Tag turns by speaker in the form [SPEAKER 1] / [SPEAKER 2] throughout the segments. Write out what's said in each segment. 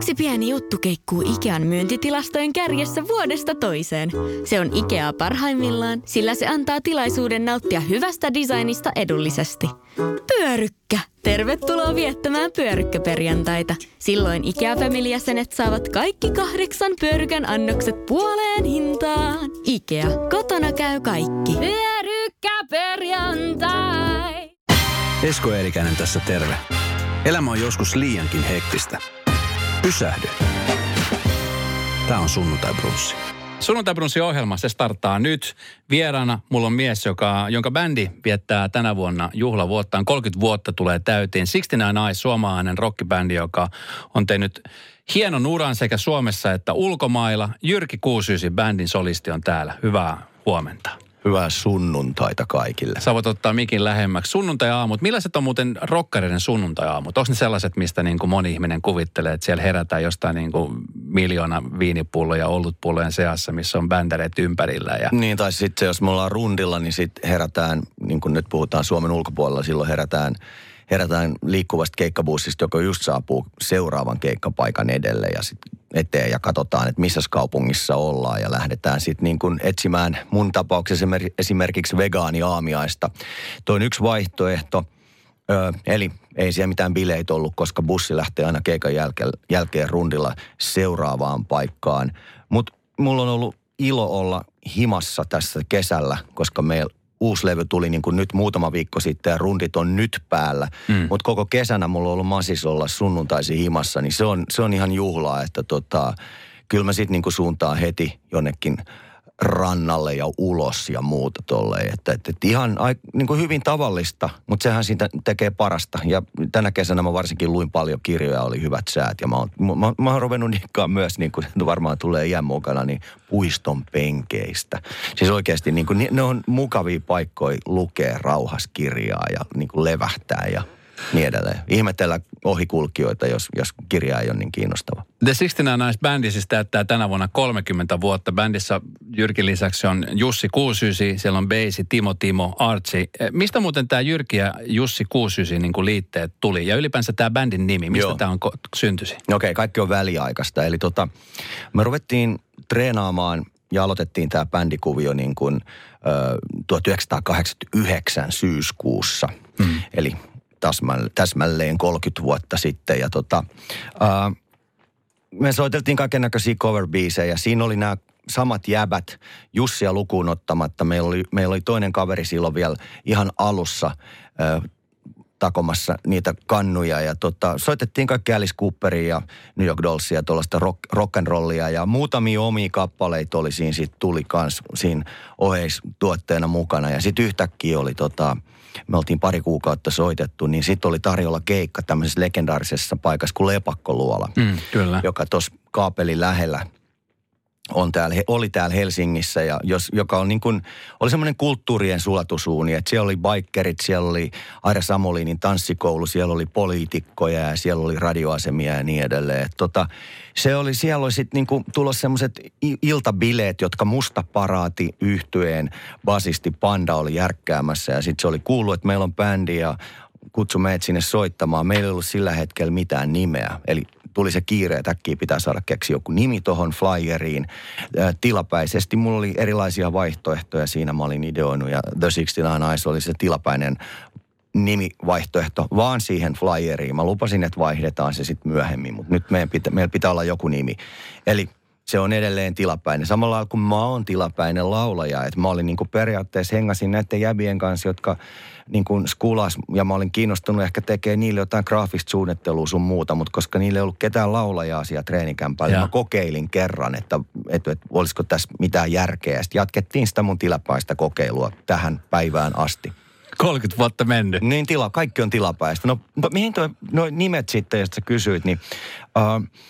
[SPEAKER 1] Yksi pieni juttu keikkuu Ikean myyntitilastojen kärjessä vuodesta toiseen. Se on Ikea parhaimmillaan, sillä se antaa tilaisuuden nauttia hyvästä designista edullisesti. Pyörykkä! Tervetuloa viettämään pyörykkäperjantaita. Silloin Ikea-familijäsenet saavat kaikki kahdeksan pyörykän annokset puoleen hintaan. Ikea, kotona käy kaikki. Pyörykkäperjantai!
[SPEAKER 2] Esko Eerikäinen tässä terve. Elämä on joskus liiankin hektistä. Pysähdy. Tämä on Sunnuntai Brunssi.
[SPEAKER 3] Sunnuntai Brunssi ohjelma, se starttaa nyt. Vieraana mulla on mies, joka, jonka bändi viettää tänä vuonna juhlavuottaan. 30 vuotta tulee täyteen. 69 Eyes, suomalainen rockibändi, joka on tehnyt hienon uran sekä Suomessa että ulkomailla. Jyrki Kuusyysi, bändin solisti, on täällä. Hyvää huomenta.
[SPEAKER 4] Hyvää sunnuntaita kaikille.
[SPEAKER 3] Sä voit ottaa mikin lähemmäksi. Sunnuntai-aamut. Millaiset on muuten rokkareiden sunnuntai-aamut? Onko ne sellaiset, mistä niin kuin moni ihminen kuvittelee, että siellä herätään jostain niin kuin miljoona viinipulloja ollutpullojen seassa, missä on bändereet ympärillä? Ja...
[SPEAKER 4] Niin, tai sitten jos me ollaan rundilla, niin sitten herätään, niin kuin nyt puhutaan Suomen ulkopuolella, silloin herätään herätään liikkuvasta keikkabussista, joka just saapuu seuraavan keikkapaikan edelle ja sitten eteen ja katsotaan, että missä kaupungissa ollaan ja lähdetään sitten niin kuin etsimään mun tapauksessa esimerkiksi vegaaniaamiaista. Tuo on yksi vaihtoehto, Ö, eli ei siellä mitään bileitä ollut, koska bussi lähtee aina keikan jälkeen, jälkeen rundilla seuraavaan paikkaan. Mutta mulla on ollut ilo olla himassa tässä kesällä, koska meillä uusi levy tuli niin kuin nyt muutama viikko sitten ja rundit on nyt päällä. Mm. Mutta koko kesänä mulla on ollut masis olla sunnuntaisi himassa, niin se on, se on ihan juhlaa, että tota, kyllä mä sitten niin suuntaan heti jonnekin – rannalle ja ulos ja muuta tolleen. Että, että, ihan niin kuin hyvin tavallista, mutta sehän siitä tekee parasta. Ja tänä kesänä mä varsinkin luin paljon kirjoja, oli hyvät säät. Ja mä oon, mä, mä oon ruvennut nikkaan myös, niin kuin varmaan tulee iän mukana, niin puiston penkeistä. Siis oikeasti niin kuin, ne on mukavia paikkoja lukea rauhaskirjaa ja niin kuin levähtää ja – niin edelleen. Ihmetellä ohikulkijoita, jos, jos kirja ei ole niin kiinnostava.
[SPEAKER 3] The 69 Nice Band siis täyttää tänä vuonna 30 vuotta. Bändissä Jyrkin lisäksi on Jussi Kuusysi, siellä on Beisi, Timo Timo, Artsi. Eh, mistä muuten tämä Jyrki ja Jussi Kuusysi niin kuin liitteet tuli? Ja ylipäänsä tämä bändin nimi, mistä tämä on syntysi?
[SPEAKER 4] Okei, okay, kaikki on väliaikaista. Eli tota, me ruvettiin treenaamaan ja aloitettiin tämä bändikuvio niin kuin, ö, 1989 syyskuussa. Hmm. Eli täsmälleen 30 vuotta sitten. Ja tota, ää, me soiteltiin kaiken näköisiä cover ja siinä oli nämä samat jäbät Jussia lukuun ottamatta. Meillä oli, meillä oli toinen kaveri silloin vielä ihan alussa ää, takomassa niitä kannuja. Ja tota, soitettiin kaikki Alice Cooperia ja New York Dollsia tuollaista rock, rock. Ja muutamia omia kappaleita oli siinä, sit tuli kans siinä oheistuotteena mukana. Ja sitten yhtäkkiä oli tota, me oltiin pari kuukautta soitettu, niin sitten oli tarjolla keikka tämmöisessä legendaarisessa paikassa kuin Lepakkoluola, mm, kyllä. joka tuossa kaapelin lähellä on täällä, oli täällä Helsingissä ja jos, joka on niin kuin, oli semmoinen kulttuurien sulatusuuni, että siellä oli bikerit, siellä oli Aira Samolinin tanssikoulu, siellä oli poliitikkoja ja siellä oli radioasemia ja niin edelleen. Et tota, se oli, siellä oli sitten niinku tulossa semmoiset iltabileet, jotka musta paraati yhtyeen basisti Panda oli järkkäämässä ja sitten se oli kuullut, että meillä on bändi ja kutsu meidät sinne soittamaan. Meillä ei ollut sillä hetkellä mitään nimeä. Eli tuli se kiire, että äkkiä pitää saada keksiä joku nimi tuohon flyeriin. Tilapäisesti mulla oli erilaisia vaihtoehtoja siinä, mä olin ideoinut ja The 69 Eyes oli se tilapäinen nimivaihtoehto vaan siihen flyeriin. Mä lupasin, että vaihdetaan se sitten myöhemmin, mutta nyt meidän pitä, meillä pitää olla joku nimi. Eli se on edelleen tilapäinen. Samalla kuin mä oon tilapäinen laulaja, että mä olin niin periaatteessa hengasin näiden jäbien kanssa, jotka niin kuin skulas, ja mä olin kiinnostunut ehkä tekemään niille jotain graafista suunnittelua sun muuta, mutta koska niille ei ollut ketään laulajaa siellä treenikämpällä, mä kokeilin kerran, että, että, että olisiko tässä mitään järkeä. Sitten jatkettiin sitä mun tilapäistä kokeilua tähän päivään asti.
[SPEAKER 3] 30 vuotta mennyt.
[SPEAKER 4] Niin, tila, kaikki on tilapäistä. No, mihin toi, no nimet sitten, josta sä kysyit, niin uh,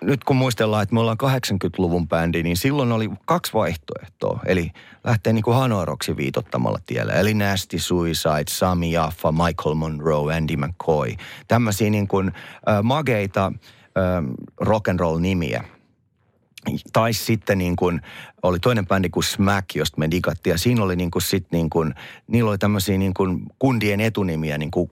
[SPEAKER 4] nyt kun muistellaan, että me ollaan 80-luvun bändi, niin silloin oli kaksi vaihtoehtoa. Eli lähtee niin kuin Hanoroksi viitottamalla tiellä. Eli Nasty Suicide, Sami Jaffa, Michael Monroe, Andy McCoy. Tämmöisiä niin kuin, uh, mageita uh, rock and roll nimiä tai sitten niin kuin, oli toinen bändi kuin Smack, josta me digattiin. Ja siinä oli niin kuin sit niin kuin, niillä oli tämmöisiä niin kuin kundien etunimiä, niin kuin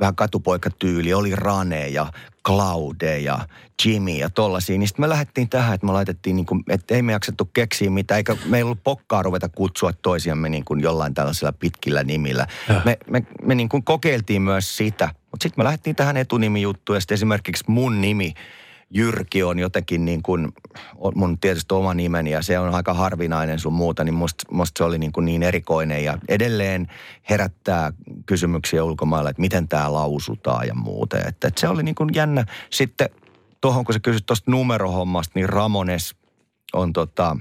[SPEAKER 4] vähän katupoikatyyli, oli Rane ja Claude ja Jimmy ja tollasia. Niin sitten me lähdettiin tähän, että me laitettiin, niin kuin, että ei me jaksettu keksiä mitään, eikä meillä ollut pokkaa ruveta kutsua toisiamme niin kuin jollain tällaisella pitkillä nimillä. Ja. Me, me, me niin kuin kokeiltiin myös sitä, mutta sitten me lähdettiin tähän etunimijuttuun ja sitten esimerkiksi mun nimi – Jyrki on jotenkin niin kuin, mun tietysti oma nimeni ja se on aika harvinainen sun muuta, niin musta, musta se oli niin, kuin niin erikoinen ja edelleen herättää kysymyksiä ulkomailla, että miten tämä lausutaan ja muuta. Että, että se oli niin kuin jännä. Sitten tuohon, kun sä kysyt tuosta numerohommasta, niin Ramones on tota,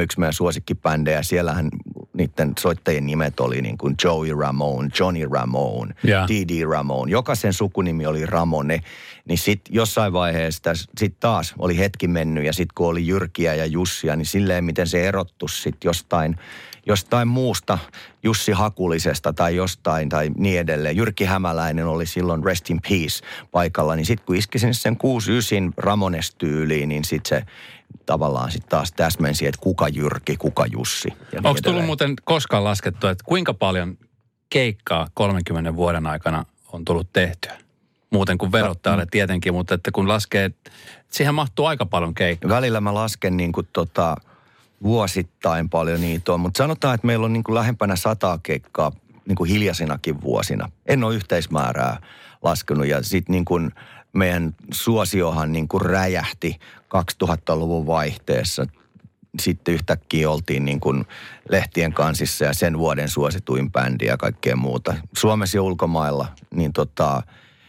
[SPEAKER 4] yksi meidän suosikkibändejä. Siellähän niiden soittajien nimet oli niin kuin Joey Ramone, Johnny Ramone, yeah. Didi Ramone. Jokaisen sukunimi oli Ramone. Niin sitten jossain vaiheessa sitten taas oli hetki mennyt ja sitten kun oli Jyrkiä ja Jussia, niin silleen miten se erottu sitten jostain, jostain muusta Jussi Hakulisesta tai jostain tai niin edelleen. Jyrki Hämäläinen oli silloin Rest in Peace paikalla, niin sitten kun iskisin sen 69 Ramones-tyyliin, niin sitten se tavallaan sitten taas täsmensi, että kuka Jyrki, kuka Jussi.
[SPEAKER 3] Niin Onko tullut muuten koskaan laskettu, että kuinka paljon keikkaa 30 vuoden aikana on tullut tehtyä? Muuten kuin verottajalle tietenkin, mutta että kun laskee, siihen mahtuu aika paljon keikkaa.
[SPEAKER 4] Välillä mä lasken niin kuin tota, vuosittain paljon niitä on, mutta sanotaan, että meillä on niin kuin lähempänä sataa keikkaa niin kuin hiljaisinakin vuosina. En ole yhteismäärää laskenut ja sitten niin kuin meidän suosiohan niin kuin räjähti 2000-luvun vaihteessa. Sitten yhtäkkiä oltiin niin kuin lehtien kansissa ja sen vuoden suosituin bändi ja kaikkea muuta. Suomessa ja ulkomailla, niin tota,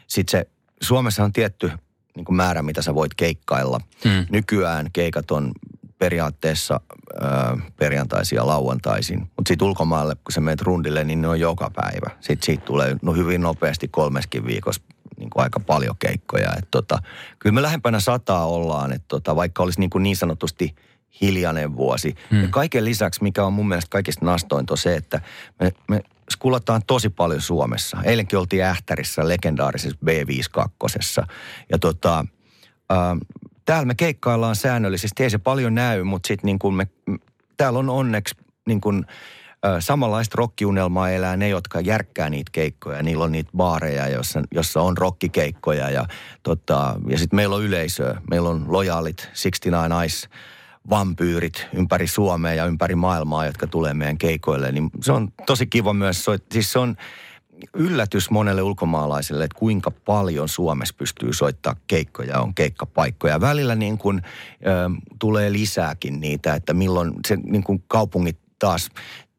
[SPEAKER 4] sitten se, Suomessa on tietty niin kuin määrä, mitä sä voit keikkailla. Hmm. Nykyään keikat on periaatteessa ö, perjantaisia lauantaisin. Mutta sitten ulkomaille, kun sä menet rundille, niin ne on joka päivä. Sitten siitä tulee no hyvin nopeasti kolmeskin viikossa niin kuin aika paljon keikkoja. Et tota, kyllä me lähempänä sataa ollaan, että tota, vaikka olisi niin, kuin niin sanotusti hiljainen vuosi. Hmm. Ja kaiken lisäksi, mikä on mun mielestä kaikista nastointa, on se, että me, me skulataan tosi paljon Suomessa. Eilenkin oltiin Ähtärissä legendaarisessa B52. Ja tota, ää, täällä me keikkaillaan säännöllisesti. Ei se paljon näy, mutta sitten niin kuin me, täällä on onneksi niin kuin, samanlaista rockiunelmaa elää ne, jotka järkkää niitä keikkoja. Niillä on niitä baareja, jossa, jossa on rockikeikkoja ja, tota, ja sitten meillä on yleisöä. Meillä on lojaalit 69 Ice vampyyrit ympäri Suomea ja ympäri maailmaa, jotka tulee meidän keikoille. Niin se on tosi kiva myös. Siis se on yllätys monelle ulkomaalaiselle, että kuinka paljon Suomessa pystyy soittaa keikkoja, on keikkapaikkoja. Välillä niin kuin, ö, tulee lisääkin niitä, että milloin se niin kuin kaupungit taas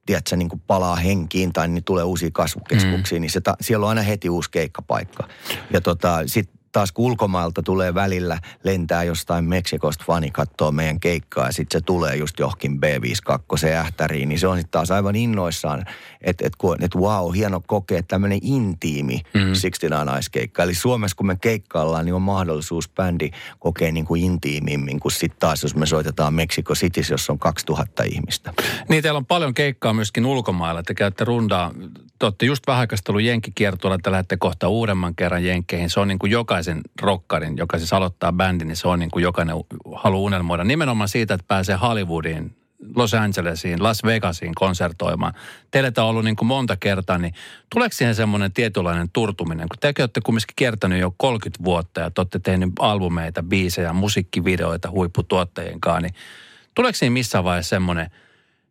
[SPEAKER 4] tiedätkö, niin kuin palaa henkiin tai niin tulee uusia kasvukeskuksia, mm. niin se ta, siellä on aina heti uusi keikkapaikka. Ja tota, sitten taas kun ulkomailta tulee välillä, lentää jostain Meksikosta fani kattoo meidän keikkaa ja sitten se tulee just johonkin B52 ähtäriin, niin se on sitten taas aivan innoissaan, että et, et wow, hieno kokea tämmöinen intiimi mm. 69 naiskeikka. Eli Suomessa kun me keikkaillaan, niin on mahdollisuus bändi kokea niin kuin intiimimmin kuin sitten taas, jos me soitetaan Meksiko Cityssä, jossa on 2000 ihmistä.
[SPEAKER 3] Niin, teillä on paljon keikkaa myöskin ulkomailla. Te käytte rundaa, te olette just vähän aikaa Jenkkikiertueella, te lähdette kohta uudemman kerran Jenkkeihin. Se on niin kuin jokaisen rokkarin, joka siis aloittaa bändin, niin se on niin kuin jokainen haluaa unelmoida. Nimenomaan siitä, että pääsee Hollywoodiin, Los Angelesiin, Las Vegasiin konsertoimaan. Teille tämä on ollut niin kuin monta kertaa, niin tuleeko siihen semmoinen tietynlainen turtuminen? Kun tekin olette kumminkin kiertänyt jo 30 vuotta ja te olette tehnyt albumeita, biisejä, musiikkivideoita huipputuottajien kanssa, niin tuleeko siihen missään vaiheessa semmoinen –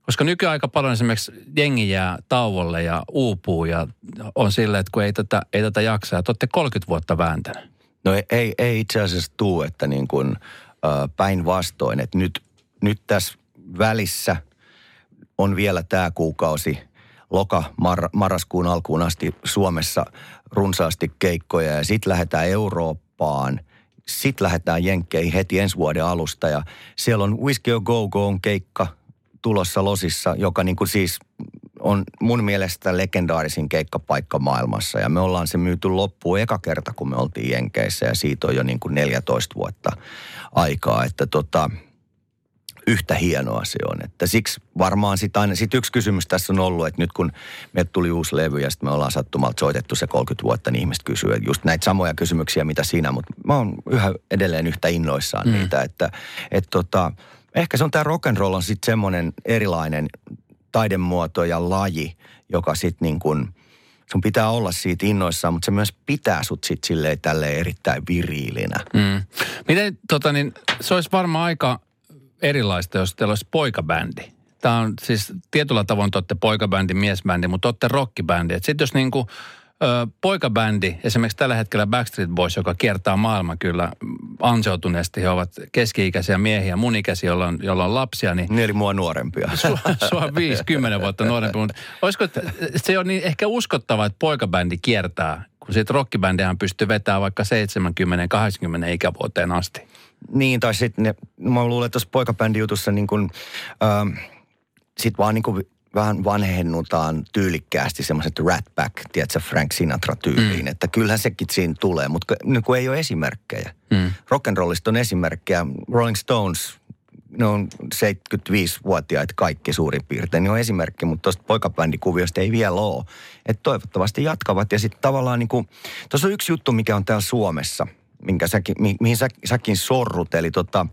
[SPEAKER 3] koska nykyään aika paljon esimerkiksi jengi jää tauolle ja uupuu ja on silleen, että kun ei tätä, ei tätä jaksa. Ja te olette 30 vuotta vääntänyt.
[SPEAKER 4] No ei, ei, ei itse asiassa tuu, että niin kuin päinvastoin, että nyt, nyt tässä välissä on vielä tämä kuukausi loka mar, marraskuun alkuun asti Suomessa runsaasti keikkoja ja sitten lähdetään Eurooppaan. Sitten lähdetään Jenkkeihin heti ensi vuoden alusta ja siellä on Whiskey Go Go on keikka tulossa Losissa, joka niin kuin siis on mun mielestä legendaarisin keikkapaikka maailmassa. Ja me ollaan se myyty loppuun eka kerta, kun me oltiin Jenkeissä ja siitä on jo niin kuin 14 vuotta aikaa. Että tota, yhtä hienoa se on. Että siksi varmaan sitten aina, sit yksi kysymys tässä on ollut, että nyt kun me tuli uusi levy ja sitten me ollaan sattumalta soitettu se 30 vuotta, niin ihmiset kysyy just näitä samoja kysymyksiä, mitä siinä, mutta mä oon yhä edelleen yhtä innoissaan mm. niitä, että et tota, ehkä se on tämä rock and roll on sitten semmoinen erilainen taidemuoto ja laji, joka sitten niin kuin, sun pitää olla siitä innoissaan, mutta se myös pitää sut sit silleen tälleen erittäin viriilinä.
[SPEAKER 3] Mm. Miten, tota niin, se olisi varmaan aika erilaista, jos teillä olisi poikabändi. Tämä on siis tietyllä tavoin te olette poikabändi, miesbändi, mutta olette rockibändi. Sitten jos niinku ö, poikabändi, esimerkiksi tällä hetkellä Backstreet Boys, joka kiertää maailma kyllä ansioituneesti, he ovat keski-ikäisiä miehiä, mun ikäisiä, joilla on, joilla on lapsia, niin
[SPEAKER 4] Ne eli mua nuorempia.
[SPEAKER 3] sua, sua 50 vuotta nuorempi, mutta olisiko, se on niin ehkä uskottava, että poikabändi kiertää, kun sitten rockibändihän pystyy vetämään vaikka 70-80 ikävuoteen asti.
[SPEAKER 4] Niin, tai sitten mä luulen, että tuossa poikabändijutussa niin kuin, ähm, sit vaan niin kuin vähän vanhennutaan tyylikkäästi semmoiset rat back, tiedätkö, Frank Sinatra tyyliin, mm. että kyllähän sekin siinä tulee, mutta niin kun ei ole esimerkkejä.
[SPEAKER 3] Mm.
[SPEAKER 4] Rock'n'rollista on esimerkkejä. Rolling Stones, ne on 75-vuotiaita kaikki suurin piirtein, niin on esimerkki, mutta tuosta poikabändikuviosta ei vielä ole. Että toivottavasti jatkavat ja sitten tavallaan niin kuin, tuossa on yksi juttu, mikä on täällä Suomessa – minkä säkin, mi, mihin sä, säkin sorrut. Eli tota,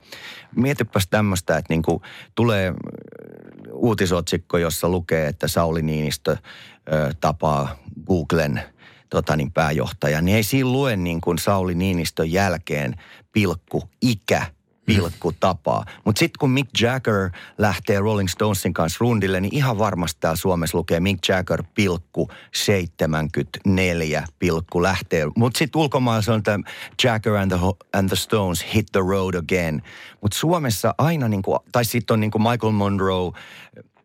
[SPEAKER 4] mietipäs tämmöistä, että niinku tulee uutisotsikko, jossa lukee, että Sauli Niinistö ö, tapaa Googlen tota niin, pääjohtaja, niin ei siinä lue niin kuin Sauli Niinistön jälkeen pilkku ikä pilkku tapaa. Mutta sitten kun Mick Jagger lähtee Rolling Stonesin kanssa rundille, niin ihan varmasti täällä Suomessa lukee Mick Jagger pilkku 74 pilkku lähtee. Mutta sitten ulkomailla se on tämä Jagger and the, and the Stones hit the road again. Mutta Suomessa aina niin kuin, tai sitten on niin kuin Michael Monroe,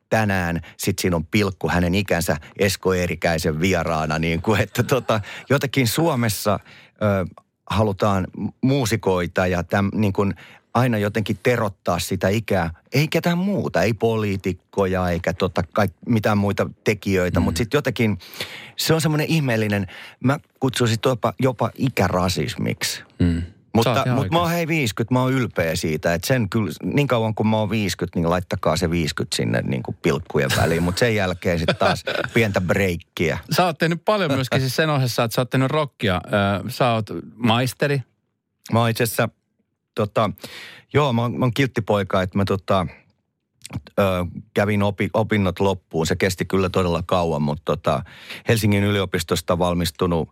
[SPEAKER 4] tänään, sitten siinä on pilkku hänen ikänsä Esko Eerikäisen vieraana, niin kuin, että tota, jotenkin Suomessa ö, halutaan muusikoita ja täm, niin kuin aina jotenkin terottaa sitä ikää. Ei ketään muuta, ei poliitikkoja eikä tota, kaik, mitään muita tekijöitä, mm. mutta sitten jotenkin se on semmoinen ihmeellinen, mä kutsuisin jopa, jopa ikärasismiksi.
[SPEAKER 3] Mm.
[SPEAKER 4] Mutta, mutta mä oon hei 50, mä oon ylpeä siitä, että sen kyllä, niin kauan kuin mä oon 50, niin laittakaa se 50 sinne niin kuin pilkkujen väliin, mutta sen jälkeen sitten taas pientä breikkiä.
[SPEAKER 3] Sä oot tehnyt paljon myöskin siis sen ohessa, että sä oot tehnyt rockia. Sä oot maisteri.
[SPEAKER 4] Mä oon itse asiassa, tota, joo, mä oon, mä oon kilttipoika, että mä tota, ö, kävin opi, opinnot loppuun. Se kesti kyllä todella kauan, mutta tota, Helsingin yliopistosta valmistunut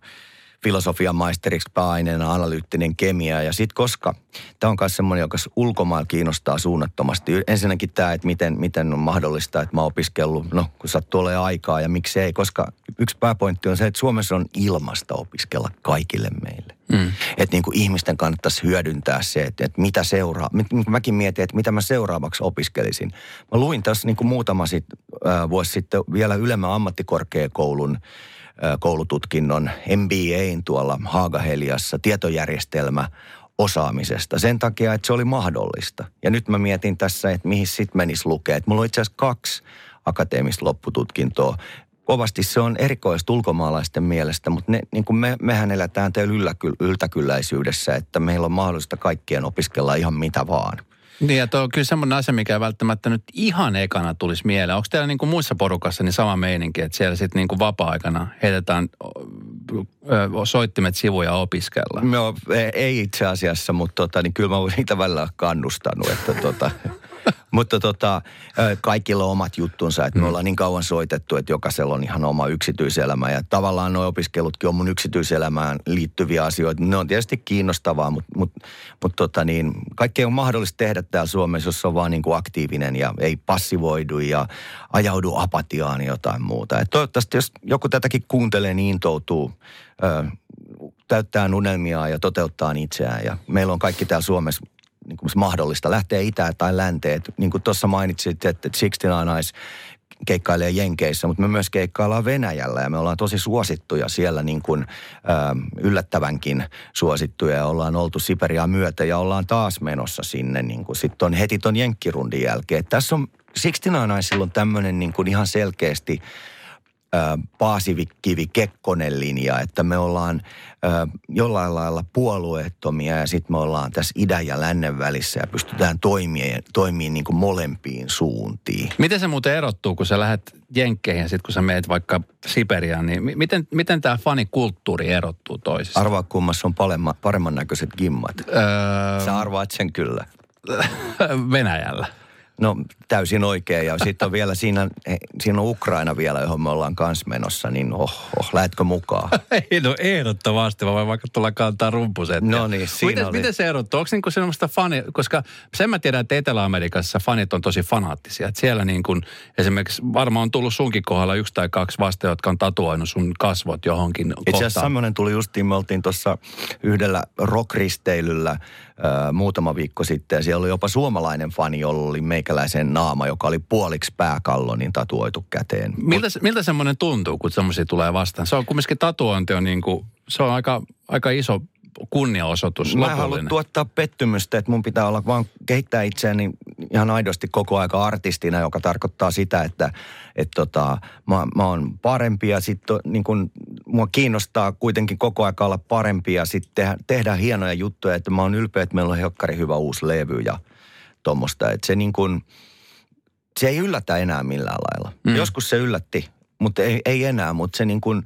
[SPEAKER 4] filosofian maisteriksi pääaineena analyyttinen kemia. Ja sitten koska tämä on myös semmoinen, joka ulkomailla kiinnostaa suunnattomasti. Ensinnäkin tämä, että miten, miten on mahdollista, että mä oon opiskellut, no kun sattuu olemaan aikaa ja miksei. Koska yksi pääpointti on se, että Suomessa on ilmasta opiskella kaikille meille. Mm. Että niin kuin ihmisten kannattaisi hyödyntää se, että, että mitä seuraa. Niin mäkin mietin, että mitä mä seuraavaksi opiskelisin. Mä luin tässä niin kuin muutama sit, äh, vuosi sitten vielä ylemmän ammattikorkeakoulun koulututkinnon MBAin tuolla Haagaheliassa tietojärjestelmä osaamisesta sen takia, että se oli mahdollista. Ja nyt mä mietin tässä, että mihin sitten menisi lukea. Että mulla on itse asiassa kaksi akateemista loppututkintoa. Kovasti se on erikoista ulkomaalaisten mielestä, mutta ne, niin kuin me, mehän eletään teillä yltäkylläisyydessä, että meillä on mahdollista kaikkien opiskella ihan mitä vaan.
[SPEAKER 3] Niin ja tuo on kyllä semmoinen asia, mikä välttämättä nyt ihan ekana tulisi mieleen. Onko teillä niin kuin muissa porukassa niin sama meininki, että siellä sitten niin kuin vapaa-aikana heitetään soittimet sivuja opiskella?
[SPEAKER 4] No ei itse asiassa, mutta tota, niin kyllä mä niitä välillä kannustanut, että tota, Mutta tota, kaikilla on omat juttunsa, että me mm. ollaan niin kauan soitettu, että jokaisella on ihan oma yksityiselämä. Ja tavallaan nuo opiskelutkin on mun yksityiselämään liittyviä asioita. Ne on tietysti kiinnostavaa, mutta, mutta, mutta tota niin, kaikkea on mahdollista tehdä täällä Suomessa, jos on vaan niin kuin aktiivinen ja ei passivoidu ja ajaudu apatiaan ja jotain muuta. Et toivottavasti, jos joku tätäkin kuuntelee, niin intoutuu täyttää unelmia ja toteuttaa itseään. Ja meillä on kaikki täällä Suomessa niin kuin mahdollista lähteä itään tai länteen. Niin kuin tuossa mainitsit, että 69 Eyes keikkailee Jenkeissä, mutta me myös keikkaillaan Venäjällä ja me ollaan tosi suosittuja siellä niin kuin, ö, yllättävänkin suosittuja ja ollaan oltu Siperiaa myötä ja ollaan taas menossa sinne niin kuin sitten on heti ton Jenkkirundin jälkeen. Et tässä on 69 Eyesilla on tämmöinen niin kuin ihan selkeästi Paasivikivi Kekkonen linja, että me ollaan jollain lailla puolueettomia ja sitten me ollaan tässä idän ja lännen välissä ja pystytään toimimaan, toimimaan niin kuin molempiin suuntiin.
[SPEAKER 3] Miten se muuten erottuu, kun sä lähdet Jenkkeihin ja sitten kun sä meet vaikka Siperiaan, niin miten, miten tämä fanikulttuuri erottuu toisista?
[SPEAKER 4] Arvaa kummassa on paremman, paremman näköiset gimmat. Öö... Sä arvaat sen kyllä.
[SPEAKER 3] Venäjällä.
[SPEAKER 4] No täysin oikein ja sitten on vielä siinä, siinä on Ukraina vielä, johon me ollaan kans menossa, niin oh, oh lähdetkö mukaan?
[SPEAKER 3] Ei no ehdottomasti, vaan vaikka tulla kantaa rumpuset.
[SPEAKER 4] No niin, siinä
[SPEAKER 3] miten,
[SPEAKER 4] oli.
[SPEAKER 3] miten se erottuu? Onko niinku semmoista fani, koska sen mä tiedän, että Etelä-Amerikassa fanit on tosi fanaattisia. Että siellä niin kuin, esimerkiksi varmaan on tullut sunkin kohdalla yksi tai kaksi vasta, jotka on tatuoinut sun kasvot johonkin
[SPEAKER 4] Itse asiassa semmoinen tuli justiin, me oltiin tuossa yhdellä rockristeilyllä muutama viikko sitten. Ja siellä oli jopa suomalainen fani, jolla oli meikäläisen naama, joka oli puoliksi pääkallo, niin tatuoitu käteen.
[SPEAKER 3] Miltä, miltä semmoinen tuntuu, kun semmoisia tulee vastaan? Se on kumminkin tatuointi on niin kuin, se on aika, aika iso kunniaosoitus,
[SPEAKER 4] Mä en halua
[SPEAKER 3] lopullinen.
[SPEAKER 4] tuottaa pettymystä, että mun pitää olla vaan kehittää itseäni ihan aidosti koko aika artistina, joka tarkoittaa sitä, että et tota, mä, mä oon parempi ja sitten niin kun, mua kiinnostaa kuitenkin koko aika olla parempi ja sitten tehdä, tehdä hienoja juttuja, että mä oon ylpeä, että meillä on helkkari hyvä uusi levy ja tuommoista. Että se niin kun, se ei yllätä enää millään lailla.
[SPEAKER 3] Mm.
[SPEAKER 4] Joskus se yllätti, mutta ei, ei enää, mutta se niin kuin,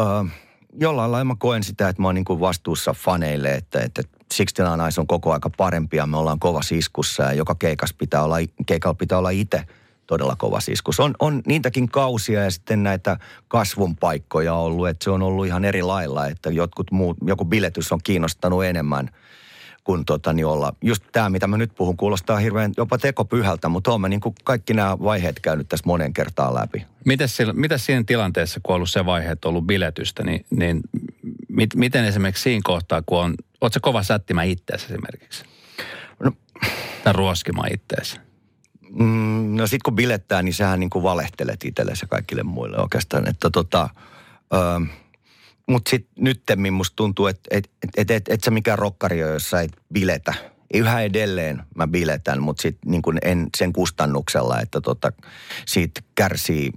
[SPEAKER 4] äh, jollain lailla mä koen sitä, että mä oon niin vastuussa faneille, että, että Sixteen Eyes on koko aika parempia, me ollaan kova siskussa ja joka keikas pitää olla, keikalla pitää olla itse todella kova siskus. On, on niitäkin kausia ja sitten näitä kasvun paikkoja ollut, että se on ollut ihan eri lailla, että jotkut muut, joku biletys on kiinnostanut enemmän kuin tota, niin olla. Just tämä, mitä mä nyt puhun, kuulostaa hirveän jopa tekopyhältä, mutta mä niin kuin kaikki nämä vaiheet käynyt tässä monen kertaa läpi.
[SPEAKER 3] Mitäs, sillä- mitäs siinä tilanteessa, kun on ollut se vaihe, että on ollut biletystä, niin, niin mit, miten esimerkiksi siinä kohtaa, kun on, oot sä kova sättimä itteessä esimerkiksi?
[SPEAKER 4] No.
[SPEAKER 3] Tai ruoskimaan itteessä?
[SPEAKER 4] Mm, no sit kun bilettää, niin sähän niin kuin valehtelet itsellesi ja kaikille muille oikeastaan. Että tota, ö, mutta sitten nyttemmin musta tuntuu, että et, et, et, et, et sä mikään rokkari ole, jos sä et biletä. Yhä edelleen mä biletän, mutta sitten niin en sen kustannuksella, että tota, siitä kärsii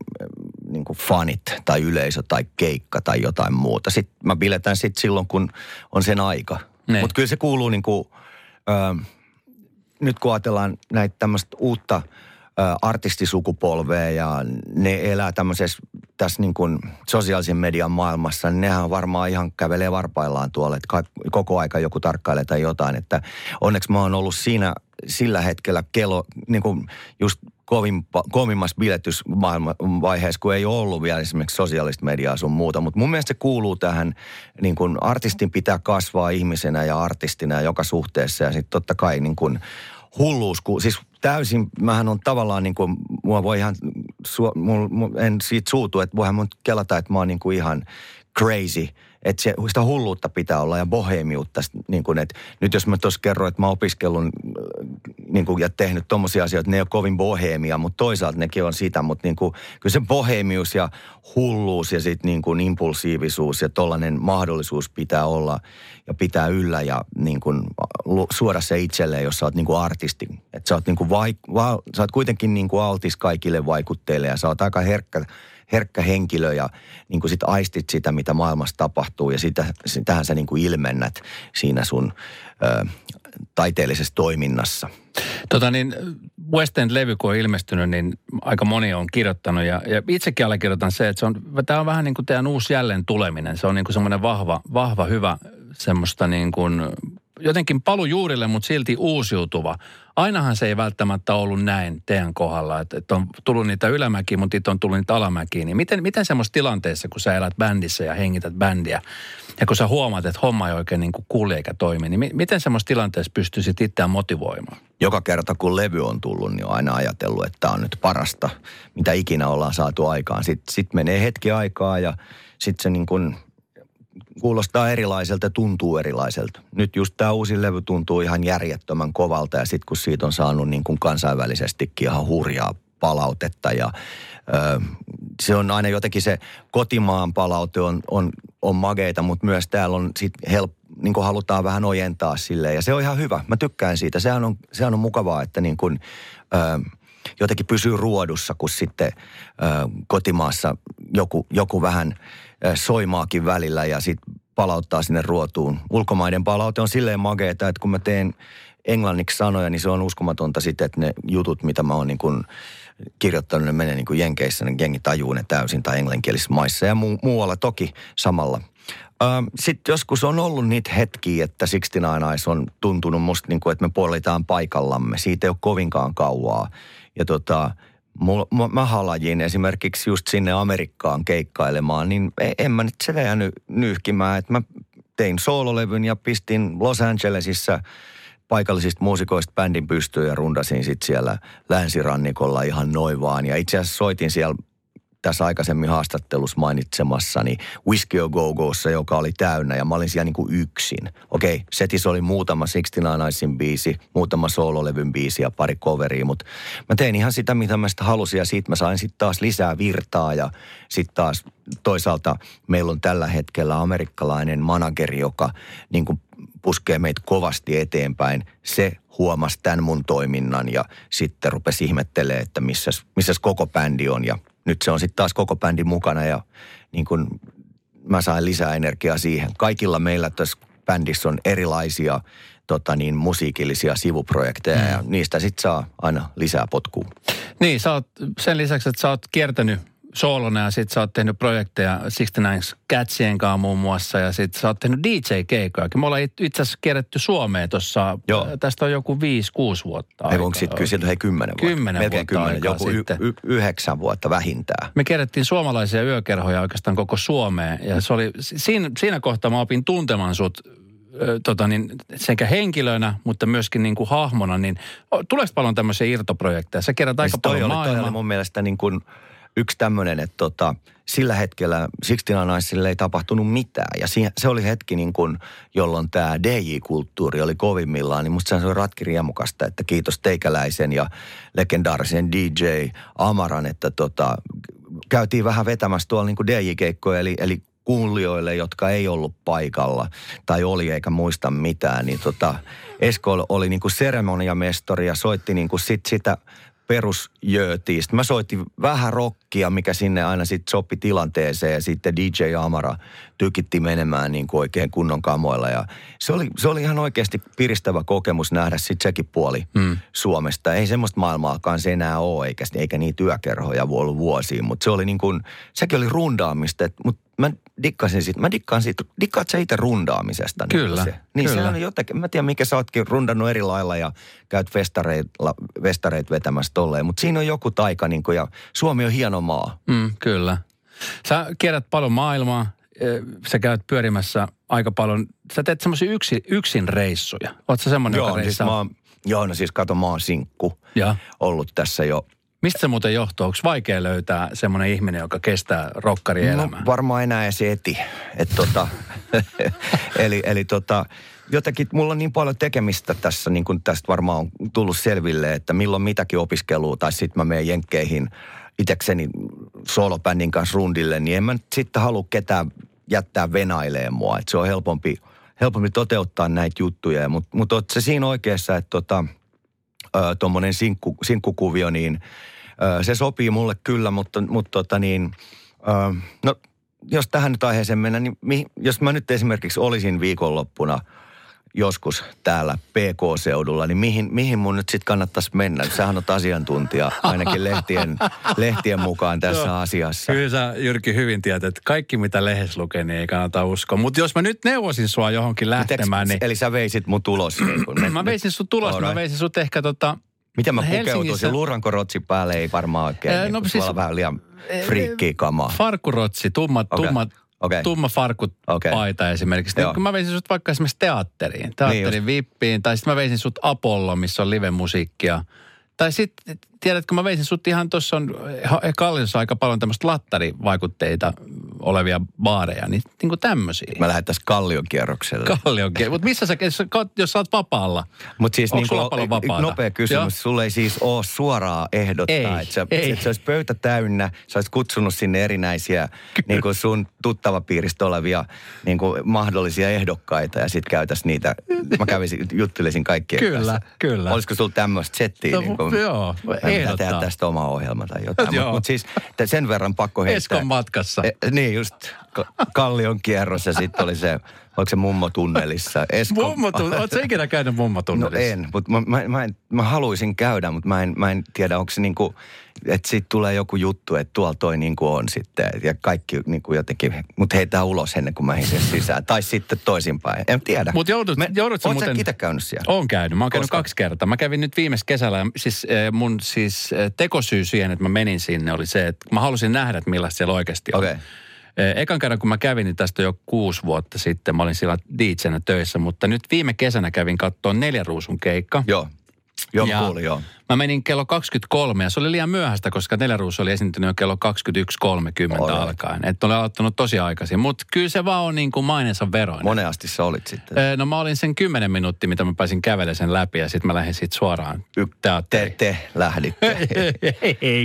[SPEAKER 4] niin kuin fanit tai yleisö tai keikka tai jotain muuta. Sitten mä biletän sitten silloin, kun on sen aika.
[SPEAKER 3] Niin.
[SPEAKER 4] Mutta kyllä se kuuluu niin kuin, ö, nyt kun ajatellaan näitä tämmöistä uutta artistisukupolvea ja ne elää tämmöisessä tässä niin kuin sosiaalisen median maailmassa, niin nehän varmaan ihan kävelee varpaillaan tuolla, että koko aika joku tarkkailee tai jotain. Että onneksi mä oon ollut siinä sillä hetkellä kello, niin kuin just kovimmassa biletysvaiheessa, kun ei ollut vielä esimerkiksi sosiaalista mediaa sun muuta. Mutta mun mielestä se kuuluu tähän, niin kuin artistin pitää kasvaa ihmisenä ja artistina joka suhteessa. Ja sitten totta kai niin kuin hulluus, kun, siis täysin, mähän on tavallaan niin kuin, mua voi ihan, su, mul, mul, en siitä suutu, että voihan mun kelata, että mä oon niin kuin ihan crazy. Että se, sitä hulluutta pitää olla ja bohemiutta. Niin kuin, että nyt jos mä tuossa kerroin, että mä oon opiskellut äh, niin kuin, ja tehnyt tommosia asioita, ne ei ole kovin bohemia, mutta toisaalta nekin on sitä. Mutta niin kuin, kyllä se bohemius ja hulluus ja sitten niin impulsiivisuus ja tollainen mahdollisuus pitää olla ja pitää yllä ja niin kuin suoda se itselleen, jos sä oot niin kuin artisti. Että sä niin kuin va- sä oot kuitenkin niin kuin altis kaikille vaikutteille ja sä oot aika herkkä, herkkä henkilö ja niin kuin sit aistit sitä, mitä maailmassa tapahtuu ja sitä, sitähän sä niin kuin ilmennät siinä sun ö, taiteellisessa toiminnassa.
[SPEAKER 3] Tota niin, West End-levy kun on ilmestynyt, niin aika moni on kirjoittanut ja, ja itsekin allekirjoitan se, että se on, tämä on vähän niin kuin teidän uusi jälleen tuleminen. Se on niin kuin semmoinen vahva, vahva, hyvä semmoista niin kuin, jotenkin palu juurille, mutta silti uusiutuva. Ainahan se ei välttämättä ollut näin teidän kohdalla, että, että on tullut niitä ylämäkiä, mutta sitten on tullut niitä alamäkiä. Niin miten, miten semmoisessa tilanteessa, kun sä elät bändissä ja hengität bändiä, ja kun sä huomaat, että homma ei oikein niin kuin kulje eikä toimi, niin mi- miten semmoisessa tilanteessa pystyisit itseään motivoimaan?
[SPEAKER 4] joka kerta kun levy on tullut, niin on aina ajatellut, että tämä on nyt parasta, mitä ikinä ollaan saatu aikaan. Sitten sit menee hetki aikaa ja sitten se niin kuin kuulostaa erilaiselta ja tuntuu erilaiselta. Nyt just tämä uusi levy tuntuu ihan järjettömän kovalta ja sitten kun siitä on saanut niin kuin kansainvälisestikin ihan hurjaa palautetta ja ö, se on aina jotenkin se kotimaan palaute on, on, on mageita, mutta myös täällä on sit help, niin kuin halutaan vähän ojentaa sille ja se on ihan hyvä. Mä tykkään siitä. Sehän on, sehän on mukavaa, että niin kuin, ö, jotenkin pysyy ruodussa, kun sitten ö, kotimaassa joku, joku vähän ö, soimaakin välillä ja sitten palauttaa sinne ruotuun. Ulkomaiden palaute on silleen mageeta, että kun mä teen englanniksi sanoja, niin se on uskomatonta sitten, että ne jutut, mitä mä oon niin kuin kirjoittanut, ne menee niin kuin Jenkeissä, ne jengi tajuu ne täysin tai englanninkielisissa maissa ja mu- muualla toki samalla. Sitten joskus on ollut niitä hetkiä, että 69 Eyes on tuntunut musta niin kuin, että me puolitaan paikallamme. Siitä ei ole kovinkaan kauaa. Ja tota, mul, mä halajin esimerkiksi just sinne Amerikkaan keikkailemaan, niin e, en mä nyt se jäänyt nyyhkimään. Että mä tein soololevyn ja pistin Los Angelesissa paikallisista muusikoista bändin pystyyn ja rundasin sitten siellä länsirannikolla ihan noin vaan. Ja itse asiassa soitin siellä tässä aikaisemmin haastattelussa mainitsemassani Whiskey Go Gossa, joka oli täynnä ja mä olin siellä niin kuin yksin. Okei, okay, setissä oli muutama 69 Nicein biisi, muutama soololevyn biisi ja pari coveria, mutta mä tein ihan sitä, mitä mä sitä halusin ja siitä mä sain sitten taas lisää virtaa ja sitten taas toisaalta meillä on tällä hetkellä amerikkalainen manageri, joka niin kuin puskee meitä kovasti eteenpäin. Se huomasi tämän mun toiminnan ja sitten rupesi ihmettelemään, että missäs koko bändi on ja nyt se on sitten taas koko bändi mukana ja niin kun mä sain lisää energiaa siihen. Kaikilla meillä tässä bändissä on erilaisia tota niin, musiikillisia sivuprojekteja mm. ja niistä sitten saa aina lisää potkua.
[SPEAKER 3] Niin, sä oot, sen lisäksi, että sä oot kiertänyt soolona ja sit sä oot tehnyt projekteja 69 Catsien kanssa muun muassa ja sit sä oot tehnyt DJ-keikoja. Me ollaan itse asiassa kierretty Suomeen tuossa, tästä on joku 5-6 vuotta
[SPEAKER 4] Ei onko sitten kyllä hei 10 vuotta.
[SPEAKER 3] 10 Melkein vuotta 10,
[SPEAKER 4] joku y- y- yhdeksän vuotta vähintään.
[SPEAKER 3] Me kierrettiin suomalaisia yökerhoja oikeastaan koko Suomeen ja se oli, siinä, siinä kohtaa mä opin tuntemaan sut tota niin, sekä henkilönä, mutta myöskin niin kuin hahmona, niin tuleeko paljon tämmöisiä irtoprojekteja? Sä kerrot aika siis paljon
[SPEAKER 4] oli, maailmaa. Toi oli mun mielestä niin kuin – yksi tämmöinen, että tota, sillä hetkellä Sixtina naisille ei tapahtunut mitään. Ja se oli hetki, niin kun, jolloin tämä DJ-kulttuuri oli kovimmillaan, niin musta se oli ratkiriemukasta, että kiitos teikäläisen ja legendaarisen DJ Amaran, että tota, käytiin vähän vetämässä tuolla niin DJ-keikkoja, eli, eli kuulijoille, jotka ei ollut paikalla tai oli eikä muista mitään, niin tota, Esko oli niin kuin seremoniamestori ja soitti niin kuin sit sitä perusjöötiin. Sitten mä soitin vähän rockia, mikä sinne aina sitten sopi tilanteeseen ja sitten DJ Amara tykitti menemään niin kuin oikein kunnon kamoilla. Ja se oli, se oli ihan oikeasti piristävä kokemus nähdä sitten sekin puoli mm. Suomesta. Ei semmoista maailmaakaan se enää ole, eikä, eikä niitä työkerhoja ollut vuosiin, mutta se oli niin kuin, sekin oli rundaamista, mutta mä dikkasin siitä, mä dikkaan siitä, dikkaat sä itse rundaamisesta?
[SPEAKER 3] Niin kyllä.
[SPEAKER 4] Se, niin
[SPEAKER 3] kyllä.
[SPEAKER 4] se on jotenkin, mä tiedän mikä sä ootkin rundannut eri lailla ja käyt festareilla, vestareit vetämässä tolleen, mutta siinä on joku taika niin kuin, ja Suomi on hieno maa.
[SPEAKER 3] Mm, kyllä. Sä kierrät paljon maailmaa, sä käyt pyörimässä aika paljon, sä teet semmoisia yksi, yksin reissuja. Oot sä semmoinen,
[SPEAKER 4] joo,
[SPEAKER 3] joka
[SPEAKER 4] siis mä oon, Joo, no siis kato, mä oon sinkku.
[SPEAKER 3] Ja.
[SPEAKER 4] Ollut tässä jo
[SPEAKER 3] Mistä se muuten johtuu? Onko vaikea löytää semmoinen ihminen, joka kestää rokkarielämää?
[SPEAKER 4] No, varmaan enää edes eti. Et tota, eli eli tota, jotenkin mulla on niin paljon tekemistä tässä, niin kuin tästä varmaan on tullut selville, että milloin mitäkin opiskelua, tai sitten mä menen jenkkeihin itekseni soolobändin kanssa rundille, niin en mä sitten halua ketään jättää venaileen mua. Et se on helpompi, helpompi toteuttaa näitä juttuja, mutta mut oot se siinä oikeassa, että tota, tuommoinen sinkku, sinkkukuvio, niin se sopii mulle kyllä, mutta, mutta tota niin, no jos tähän nyt aiheeseen mennään, niin mi, jos mä nyt esimerkiksi olisin viikonloppuna – joskus täällä PK-seudulla, niin mihin, mihin mun nyt sitten kannattaisi mennä? Sähän on asiantuntija ainakin lehtien, lehtien mukaan tässä Joo. asiassa.
[SPEAKER 3] Kyllä sä Jyrki hyvin tiedät, että kaikki mitä lehes lukee, niin ei kannata uskoa. Mutta jos mä nyt neuvosin sua johonkin lähtemään, niin...
[SPEAKER 4] Eli sä veisit mun tulos?
[SPEAKER 3] Niin mä veisin sut tulos, mä veisin sut ehkä tota...
[SPEAKER 4] Miten mä pukeutuisin? Luurankorotsi päälle ei varmaan oikein. Ee, no, niin, siis, vähän liian friikkiä kamaa.
[SPEAKER 3] Farkurotsi, tummat, okay. tummat Okay. Tumma farkut-paita okay. esimerkiksi. Niin, mä veisin sut vaikka esimerkiksi teatteriin, teatterin niin vippiin, tai sitten mä veisin sut Apollo, missä on live-musiikkia. Tai sitten, tiedätkö, mä veisin sut ihan, tuossa on Kalliossa aika paljon tämmöistä lattarivaikutteita olevia baareja, niin, niin kuin tämmöisiä.
[SPEAKER 4] Mä lähdettäisiin Kallion kierrokselle.
[SPEAKER 3] Kallion kierrokselle. Mutta missä sä, jos sä oot vapaalla?
[SPEAKER 4] Mut siis niin kuin, paljon vapaata? Nopea kysymys. Joo. Sulle ei siis ole suoraa ehdottaa, ei, että, sä, ei. että se olisi pöytä täynnä. Sä olisit kutsunut sinne erinäisiä niin kuin sun tuttavapiiristä olevia niin kuin mahdollisia ehdokkaita ja sitten käytäisiin niitä. Mä kävisin, juttelisin kaikkien
[SPEAKER 3] kyllä,
[SPEAKER 4] kanssa.
[SPEAKER 3] Kyllä,
[SPEAKER 4] Olisiko sulla tämmöistä settiä? No, niin kuin,
[SPEAKER 3] joo,
[SPEAKER 4] ehdottaa. tehdä tästä oma ohjelma tai jotain. Mutta mut siis sen verran pakko heittää.
[SPEAKER 3] Eskon matkassa.
[SPEAKER 4] E, niin just Kallion kierros ja sitten oli se Oliko se mummotunnelissa? Esko...
[SPEAKER 3] Mummotunnelissa? Oletko ikinä käynyt mummotunnelissa?
[SPEAKER 4] No en, mutta mä, mä, mä, en, mä haluaisin käydä, mutta mä en, mä en tiedä, onko se niin kuin, että siitä tulee joku juttu, että tuolla toi niin kuin on sitten. Ja kaikki niin kuin jotenkin, mutta heitä ulos ennen kuin mä sen sisään. Tai sitten toisinpäin. En tiedä.
[SPEAKER 3] Mutta joudut,
[SPEAKER 4] Me,
[SPEAKER 3] joudut sä
[SPEAKER 4] muuten... itse käynyt siellä?
[SPEAKER 3] Oon käynyt. Mä oon käynyt
[SPEAKER 4] Koska?
[SPEAKER 3] kaksi kertaa. Mä kävin nyt viimeis kesällä. ja Siis eh, mun siis eh, tekosyy siihen, että mä menin sinne oli se, että mä halusin nähdä, että millaista siellä oikeasti on.
[SPEAKER 4] Okei.
[SPEAKER 3] Ekan kerran, kun mä kävin, niin tästä jo kuusi vuotta sitten. Mä olin siellä DJnä töissä, mutta nyt viime kesänä kävin katsoa neljän ruusun keikka.
[SPEAKER 4] Joo. Joo,
[SPEAKER 3] Ja
[SPEAKER 4] mä kuulin, joo.
[SPEAKER 3] Mä menin kello 23 ja se oli liian myöhäistä, koska Neleruus oli esiintynyt jo kello 21.30
[SPEAKER 4] Alright.
[SPEAKER 3] alkaen. Että oli aloittanut tosi aikaisin. Mutta kyllä se vaan on niin kuin mainensa veroinen.
[SPEAKER 4] Monen asti sä olit sitten.
[SPEAKER 3] No mä olin sen 10 minuuttia, mitä mä pääsin kävelemään sen läpi ja sitten mä lähdin siitä suoraan
[SPEAKER 4] Y-
[SPEAKER 3] teatteriin.
[SPEAKER 4] te, te lähditte.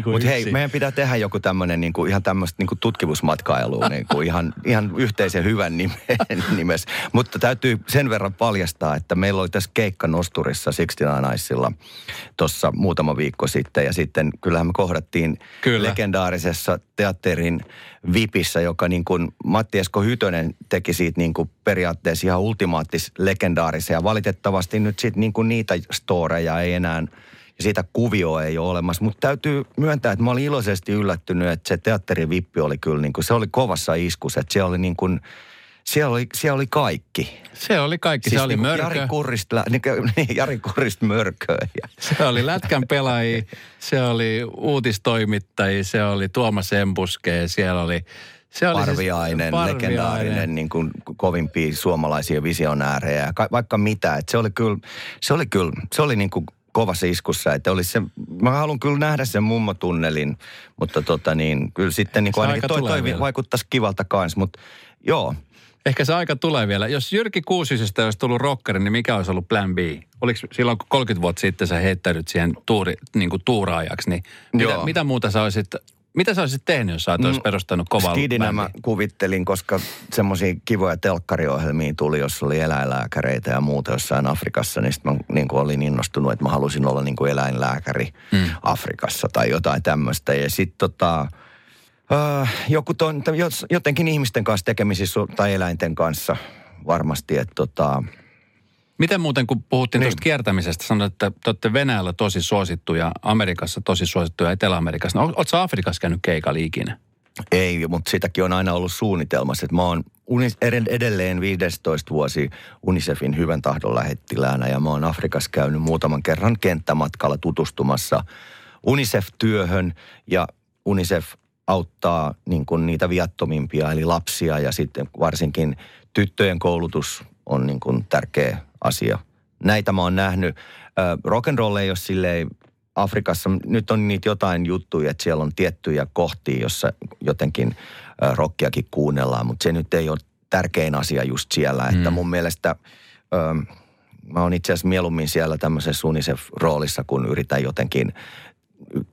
[SPEAKER 4] Mutta hei, meidän pitää tehdä joku tämmöinen niinku, ihan tämmöistä niinku tutkimusmatkailua niinku, ihan, ihan yhteisen hyvän nimen, nimessä. Mutta täytyy sen verran paljastaa, että meillä oli tässä keikka Nosturissa 69 Icella tuossa muutama viikko sitten. Ja sitten kyllähän me kohdattiin
[SPEAKER 3] Kyllä.
[SPEAKER 4] legendaarisessa teatterin VIPissä, joka niin kuin Matti Esko Hytönen teki siitä niin kuin periaatteessa ihan ultimaattis legendaarisia. Ja valitettavasti nyt sitten niin kuin niitä storeja ei enää ja siitä kuvioa ei ole olemassa. Mutta täytyy myöntää, että mä olin iloisesti yllättynyt, että se teatterin vippi oli kyllä niin kuin, se oli kovassa iskussa. Että siellä oli niin kuin, siellä oli, siellä oli kaikki.
[SPEAKER 3] Se oli kaikki. se oli
[SPEAKER 4] niin kuin
[SPEAKER 3] mörkö.
[SPEAKER 4] Jari Kurrista, lä- niin, niin, Jari Kurrista mörköä. Ja,
[SPEAKER 3] Se oli Lätkän pelaajia, se oli uutistoimittajia, se oli Tuomas Embuske, siellä oli... Se oli
[SPEAKER 4] Parviainen,
[SPEAKER 3] siis,
[SPEAKER 4] legendaarinen, niin kuin kovimpia suomalaisia visionäärejä ja ka- vaikka mitä. Että se oli kyllä, se oli kyllä, se oli niin kuin kovassa iskussa. Että olisi se, mä haluan kyllä nähdä sen mummotunnelin, mutta tota niin, kyllä sitten niin kuin ainakin toi, toi
[SPEAKER 3] vielä.
[SPEAKER 4] vaikuttaisi kivalta kanssa, mutta joo.
[SPEAKER 3] Ehkä se aika tulee vielä. Jos Jyrki Kuusisesta olisi tullut rockeri, niin mikä olisi ollut plan B? Oliko silloin, kun 30 vuotta sitten sä heittäydyt siihen tuuri, niin kuin tuuraajaksi, niin mitä,
[SPEAKER 4] Joo.
[SPEAKER 3] mitä muuta sä olisit, mitä sä olisit tehnyt, jos sä mm, olisit perustanut kovaa
[SPEAKER 4] Skidinä mä kuvittelin, koska semmoisia kivoja telkkariohjelmia tuli, jossa oli eläinlääkäreitä ja muuta jossain Afrikassa, niin sitten mä niin kuin olin innostunut, että mä halusin olla niin kuin eläinlääkäri mm. Afrikassa tai jotain tämmöistä. Ja sitten tota, äh, joku ton, jotenkin ihmisten kanssa tekemisissä tai eläinten kanssa varmasti, että tota,
[SPEAKER 3] Miten muuten, kun puhuttiin
[SPEAKER 4] Niin.
[SPEAKER 3] tuosta kiertämisestä, sanoit, että te olette Venäjällä tosi suosittuja, Amerikassa tosi suosittuja, Etelä-Amerikassa. No, sä Afrikassa käynyt keikalla ikinä?
[SPEAKER 4] Ei, mutta sitäkin on aina ollut suunnitelmassa, että mä oon edelleen 15 vuosi UNICEFin hyvän tahdon lähettiläänä ja mä oon Afrikassa käynyt muutaman kerran kenttämatkalla tutustumassa UNICEF-työhön ja UNICEF auttaa niin kuin niitä viattomimpia eli lapsia ja sitten varsinkin tyttöjen koulutus on niin kuin tärkeä asia. Näitä mä oon nähnyt. Rock and roll ei ole silleen Afrikassa, nyt on niitä jotain juttuja, että siellä on tiettyjä kohtia, jossa jotenkin rockiakin kuunnellaan, mutta se nyt ei ole tärkein asia just siellä. Mm. Että mun mielestä ö, mä oon itse asiassa mieluummin siellä tämmöisessä UNICEF-roolissa, kun yritän jotenkin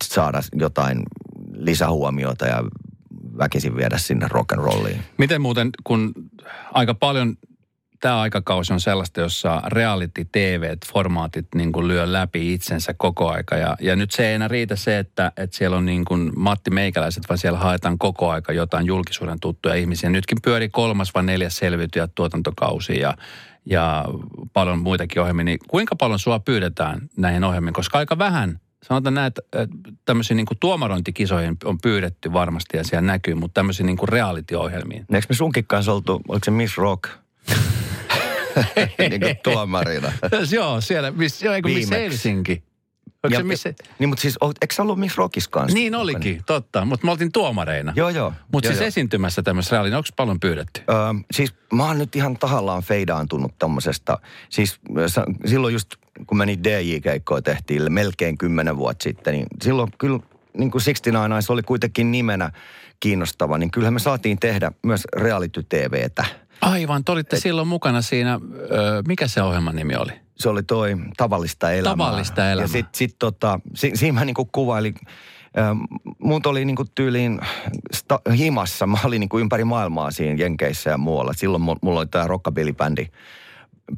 [SPEAKER 4] saada jotain lisähuomiota ja väkisin viedä sinne rock and rolliin.
[SPEAKER 3] Miten muuten, kun aika paljon tämä aikakausi on sellaista, jossa reality TV-formaatit niin kuin lyö läpi itsensä koko aika. Ja, ja nyt se ei enää riitä se, että, että siellä on niin kuin Matti Meikäläiset, vaan siellä haetaan koko aika jotain julkisuuden tuttuja ihmisiä. Nytkin pyörii kolmas vai neljäs selviytyjä tuotantokausi ja, ja paljon muitakin ohjelmia. Niin kuinka paljon sua pyydetään näihin ohjelmiin? Koska aika vähän sanotaan näin, että tämmöisiin niin kuin tuomarointikisoihin on pyydetty varmasti ja siellä näkyy, mutta tämmöisiin niin kuin reality-ohjelmiin.
[SPEAKER 4] Eikö me sunkin kanssa oltu, oliko se Miss Rock? niin kuin tuomarina.
[SPEAKER 3] Joo, siellä, miss, joo, eikö miss. Helsinki?
[SPEAKER 4] Ja,
[SPEAKER 3] se miss,
[SPEAKER 4] niin, mutta siis, eikö sä ollut Miss Rockissa kanssa?
[SPEAKER 3] niin olikin, totta, mutta me oltiin tuomareina.
[SPEAKER 4] Joo, joo.
[SPEAKER 3] Mutta siis
[SPEAKER 4] joo.
[SPEAKER 3] esiintymässä tämmöisessä reality, onko paljon pyydetty?
[SPEAKER 4] Öö, siis mä oon nyt ihan tahallaan feidaantunut tommosesta. Siis silloin just, kun meni DJ-keikkoa tehtiin melkein kymmenen vuotta sitten, niin silloin kyllä niin kuin 69 Eyes oli kuitenkin nimenä kiinnostava, niin kyllähän me saatiin tehdä myös reality-TVtä.
[SPEAKER 3] Aivan, te olitte silloin mukana siinä, ö, mikä se ohjelman nimi oli?
[SPEAKER 4] Se oli toi tavallista elämää.
[SPEAKER 3] Tavallista elämää.
[SPEAKER 4] Ja sitten sit tota, si, siinä mä niinku kuvailin, muut oli niinku tyyliin sta, himassa. Mä olin niinku ympäri maailmaa siinä Jenkeissä ja muualla. Silloin mu- mulla oli tämä rockabilly-bändi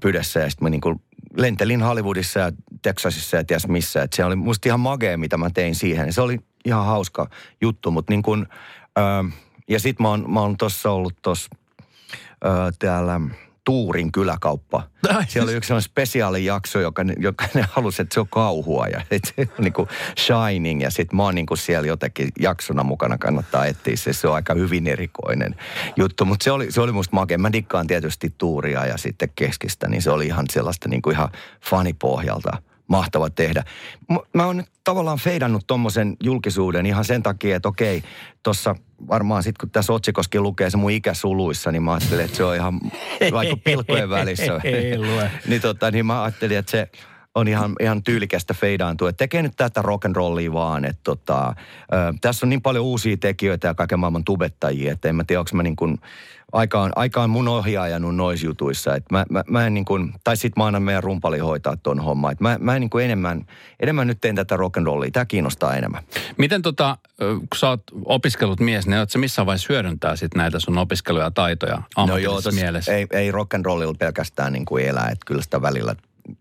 [SPEAKER 4] pydessä ja sitten mä niinku lentelin Hollywoodissa ja Texasissa ja ties missä. Et se oli musta ihan magea, mitä mä tein siihen. Se oli ihan hauska juttu, mutta niin kun, ähm, ja sitten mä oon, mä oon tossa ollut tossa ö, täällä Tuurin kyläkauppa.
[SPEAKER 3] Ai.
[SPEAKER 4] Siellä oli yksi sellainen spesiaalijakso, joka, ne- joka ne halusi, että se on kauhua ja on niin kuin Shining. Ja sitten mä oon niin kuin siellä jotenkin jaksona mukana, kannattaa etsiä se. Se on aika hyvin erikoinen juttu, mutta se oli, se oli musta makea. Mä dikkaan tietysti Tuuria ja sitten keskistä, niin se oli ihan sellaista niin kuin ihan fanipohjalta mahtava tehdä. Mä oon nyt tavallaan feidannut tommosen julkisuuden ihan sen takia, että okei, tuossa varmaan sitten kun tässä otsikoskin lukee se mun ikä suluissa, niin mä ajattelin, että se on ihan vaikka pilkkojen välissä. Niin, tota, niin mä ajattelin, että se on ihan, ihan tyylikästä feidaantua. Tekee nyt tätä rock'n'rollia vaan. Että tota, ö, tässä on niin paljon uusia tekijöitä ja kaiken maailman tubettajia, että en mä tiedä, onko mä niin kuin, aika on, aika on mun ohi ajanut noissa jutuissa. Että mä, mä, mä en niin kuin, tai sit mä annan meidän rumpali hoitaa ton homman. Että mä, mä en niin kuin enemmän, enemmän nyt teen tätä rock'n'rollia. Tämä kiinnostaa enemmän.
[SPEAKER 3] Miten tota, kun sä oot opiskellut mies, niin ootko sä missään vaiheessa hyödyntää sit näitä sun opiskeluja ja taitoja ammatillisessa
[SPEAKER 4] tos-
[SPEAKER 3] mielessä?
[SPEAKER 4] ei, ei rock'n'rollilla pelkästään niin kuin elää, että kyllä sitä välillä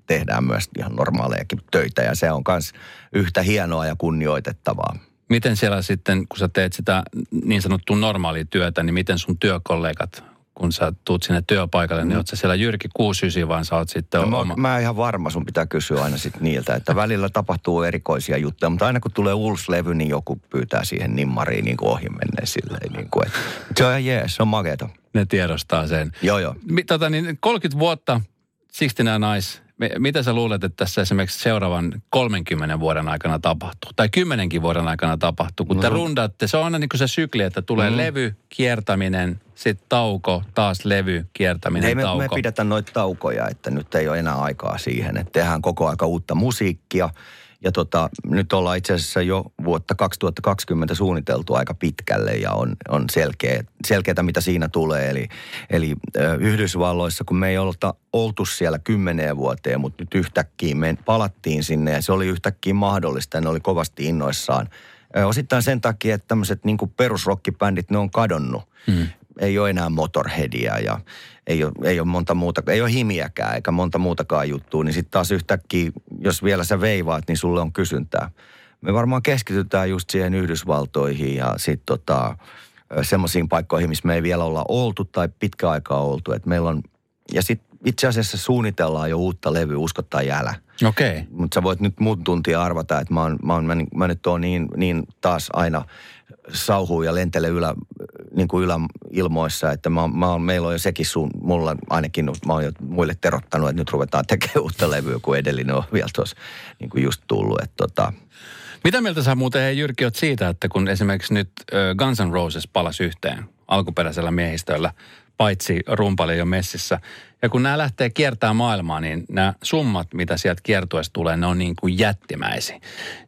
[SPEAKER 4] tehdään myös ihan normaalejakin töitä ja se on myös yhtä hienoa ja kunnioitettavaa.
[SPEAKER 3] Miten siellä sitten, kun sä teet sitä niin sanottua normaalia työtä, niin miten sun työkollegat, kun sä tuut sinne työpaikalle, niin oot sä siellä Jyrki 69 vaan sä oot sitten
[SPEAKER 4] No, mä,
[SPEAKER 3] oma...
[SPEAKER 4] mä ihan varma, sun pitää kysyä aina sit niiltä, että välillä tapahtuu erikoisia juttuja, mutta aina kun tulee uusi levy, niin joku pyytää siihen nimmariin niin kuin ohi menneen silleen. Niin kuin, että se on ihan jees, se on makeeta.
[SPEAKER 3] Ne tiedostaa sen.
[SPEAKER 4] Joo, joo.
[SPEAKER 3] Tota, niin 30 vuotta, 69 Nice. Mitä sä luulet, että tässä esimerkiksi seuraavan 30 vuoden aikana tapahtuu? Tai 10 vuoden aikana tapahtuu? Kun te
[SPEAKER 4] No.
[SPEAKER 3] rundaatte, se on aina niin kuin se sykli, että tulee mm. levy, kiertäminen, sitten tauko, taas levy, kiertäminen,
[SPEAKER 4] Ei me,
[SPEAKER 3] tauko.
[SPEAKER 4] me pidetä noita taukoja, että nyt ei ole enää aikaa siihen. Että tehdään koko aika uutta musiikkia. Ja tota, nyt ollaan itse asiassa jo vuotta 2020 suunniteltu aika pitkälle ja on, on selkeä, mitä siinä tulee. Eli, eli Yhdysvalloissa, kun me ei olta oltu siellä kymmeneen vuoteen, mutta nyt yhtäkkiä me palattiin sinne ja se oli yhtäkkiä mahdollista ja ne oli kovasti innoissaan. Osittain sen takia, että tämmöiset niin perusrockibändit, ne on kadonnut. Hmm. Ei ole enää Motorheadia ja ei ole, ei ole monta muuta, ei ole himiäkään eikä monta muutakaan juttua, niin sitten taas yhtäkkiä, jos vielä sä veivaat, niin sulle on kysyntää. Me varmaan keskitytään just siihen Yhdysvaltoihin ja sitten tota, semmoisiin paikkoihin, missä me ei vielä olla oltu tai pitkä aikaa oltu. Et meillä on, ja sitten itse asiassa suunnitellaan jo uutta levyä, usko tai älä.
[SPEAKER 3] Okei.
[SPEAKER 4] Mutta sä voit nyt muut tuntia arvata, että mä, oon, mä, oon, mä, mä nyt oon niin, niin taas aina sauhuu ja lentele ylä, niin kuin yläilmoissa, että mä, mä meillä on jo sekin sun, mulla ainakin, mä oon jo muille terottanut, että nyt ruvetaan tekemään uutta levyä, kun edellinen on vielä tuossa niin kuin just tullut. Että tota,
[SPEAKER 3] Mitä mieltä sä muuten, hei Jyrki, oot siitä, että kun esimerkiksi nyt Guns N' Roses palasi yhteen alkuperäisellä miehistöllä, paitsi rumpali jo messissä. Ja kun nämä lähtee kiertämään maailmaa, niin nämä summat, mitä sieltä kiertueesta tulee, ne on niin kuin jättimäisiä.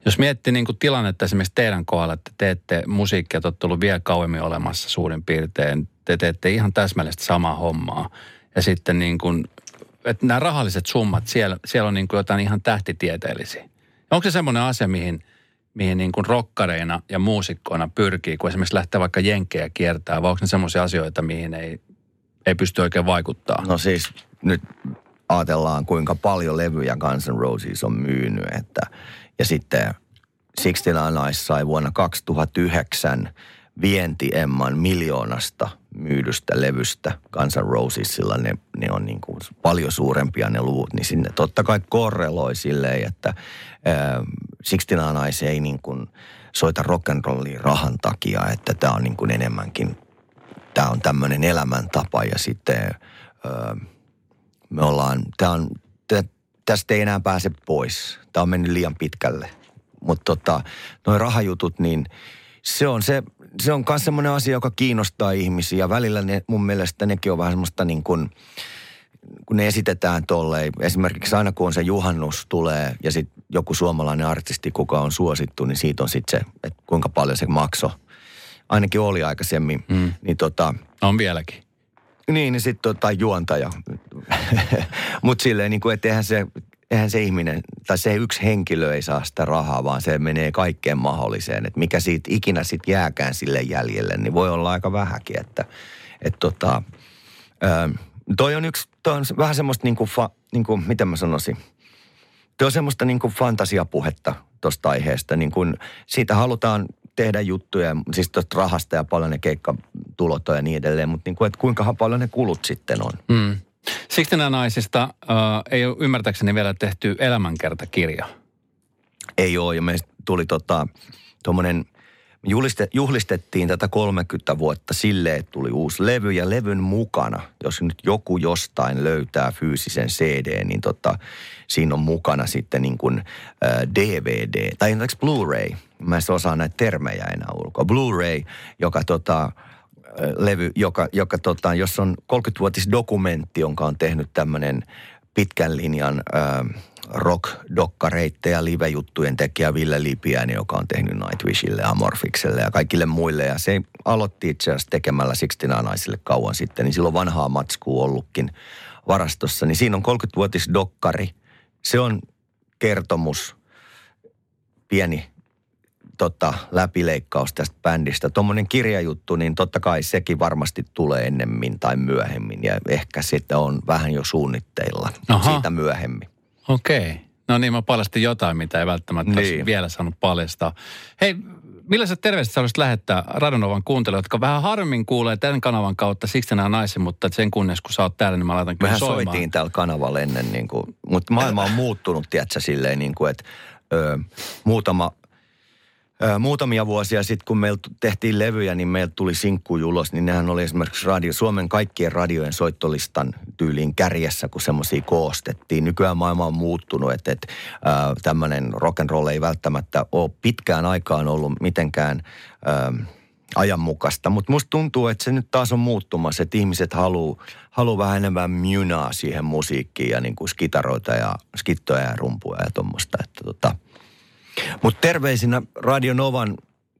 [SPEAKER 3] Jos miettii niin kuin tilannetta esimerkiksi teidän kohdalla, että teette musiikkia, te olette ollut vielä kauemmin olemassa suurin piirtein. Te teette ihan täsmällisesti samaa hommaa. Ja sitten niin kuin, että nämä rahalliset summat, siellä, siellä on niin kuin jotain ihan tähtitieteellisiä. Onko se semmoinen asia, mihin, mihin niin kuin rokkareina ja muusikkoina pyrkii, kun esimerkiksi lähtee vaikka jenkkejä kiertää, vai onko ne semmoisia asioita, mihin ei, ei pysty oikein vaikuttaa?
[SPEAKER 4] no siis nyt ajatellaan, kuinka paljon levyjä Guns N' Roses on myynyt. Että, ja sitten 69 Nights sai vuonna 2009 vienti Emman miljoonasta myydystä levystä Guns N' Rosesilla. Ne, ne on niin kuin paljon suurempia ne luvut, niin sinne totta kai korreloi silleen, että ää, 69 Nights ei niin kuin soita rock'n'rollia rahan takia, että tämä on niin kuin enemmänkin, tämä on tämmöinen elämäntapa ja sitten ää, me ollaan, tää on, tä, tästä ei enää pääse pois. Tämä on mennyt liian pitkälle. Mutta tota, noin rahajutut, niin se on se, se on myös semmoinen asia, joka kiinnostaa ihmisiä. Välillä ne, mun mielestä nekin on vähän semmoista niin kuin, kun ne esitetään tolleen. Esimerkiksi aina kun on se juhannus tulee ja sitten joku suomalainen artisti, kuka on suosittu, niin siitä on sitten se, että kuinka paljon se maksoi. Ainakin oli aikaisemmin. Mm. Niin tota,
[SPEAKER 3] On vieläkin.
[SPEAKER 4] niin, niin sitten tota, juontaja. Mutta silleen, niin kuin, että eihän se, eihän se ihminen, tai se yksi henkilö ei saa sitä rahaa, vaan se menee kaikkeen mahdolliseen. Että mikä siitä ikinä sitten jääkään sille jäljelle, niin voi olla aika vähäkin. Että et tota, ö, toi on yksi, toi on vähän semmoista niin kuin, fa, niin kuin, miten mä sanoisin, Tuo on semmoista niin kuin fantasiapuhetta tuosta aiheesta. Niin kuin, siitä halutaan tehdä juttuja, siis tuosta rahasta ja paljon ne keikkatulot ja niin edelleen, mutta niin kuin, että kuinka paljon ne kulut sitten on.
[SPEAKER 3] Mm. Sixtina naisista äh, ei ole ymmärtääkseni vielä tehty elämänkertakirja.
[SPEAKER 4] Ei ole, ja meistä tuli tota, tuommoinen, juliste, juhlistettiin tätä 30 vuotta silleen, että tuli uusi levy, ja levyn mukana, jos nyt joku jostain löytää fyysisen CD, niin tota, siinä on mukana sitten niin kuin äh, DVD, tai anteeksi Blu-ray, mä en osaa näitä termejä enää ulkoa, Blu-ray, joka tota, levy, joka, joka tota, jos on 30-vuotis dokumentti, jonka on tehnyt tämmöinen pitkän linjan äh, rock-dokkareitteja, live-juttujen tekijä Ville Lipiäinen, joka on tehnyt Nightwishille, Amorfikselle ja kaikille muille. Ja se aloitti itse asiassa tekemällä Sixtina naisille kauan sitten, niin silloin vanhaa matskua ollutkin varastossa. Niin siinä on 30-vuotis dokkari. Se on kertomus, pieni tota, läpileikkaus tästä bändistä. Tuommoinen kirjajuttu, niin totta kai sekin varmasti tulee ennemmin tai myöhemmin. Ja ehkä sitä on vähän jo suunnitteilla Aha. siitä myöhemmin.
[SPEAKER 3] Okei. Okay. No niin, mä paljastin jotain, mitä ei välttämättä niin. vielä saanut paljastaa. Hei, millaiset terveiset sä lähettää Radonovan kuuntelijoille, jotka vähän harmin kuulee tämän kanavan kautta siksi nämä naisen, mutta sen kunnes kun sä oot täällä, niin mä laitan kyllä
[SPEAKER 4] Mehän soimaan. soitiin täällä kanavalla ennen, niin kuin, mutta maailma on muuttunut, tiedätkö, silleen niin kuin, että ö, muutama muutamia vuosia sitten, kun meillä tehtiin levyjä, niin meiltä tuli sinkku ulos, niin nehän oli esimerkiksi radio, Suomen kaikkien radiojen soittolistan tyyliin kärjessä, kun semmoisia koostettiin. Nykyään maailma on muuttunut, että, että äh, tämmöinen roll ei välttämättä ole pitkään aikaan ollut mitenkään äh, ajanmukaista. Mutta musta tuntuu, että se nyt taas on muuttumassa, että ihmiset haluaa haluu vähän enemmän mynaa siihen musiikkiin ja niin kuin skitaroita ja skittoja ja rumpuja ja tuommoista. Että tota, mutta terveisinä Radio Novan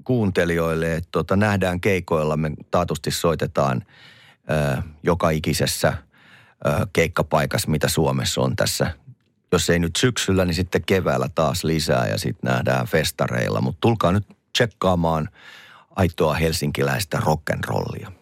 [SPEAKER 4] kuuntelijoille, että tota, nähdään keikoilla, me taatusti soitetaan ö, joka ikisessä ö, keikkapaikassa, mitä Suomessa on tässä. Jos ei nyt syksyllä, niin sitten keväällä taas lisää ja sitten nähdään festareilla. Mutta tulkaa nyt tsekkaamaan aitoa helsinkiläistä rock'n'rollia.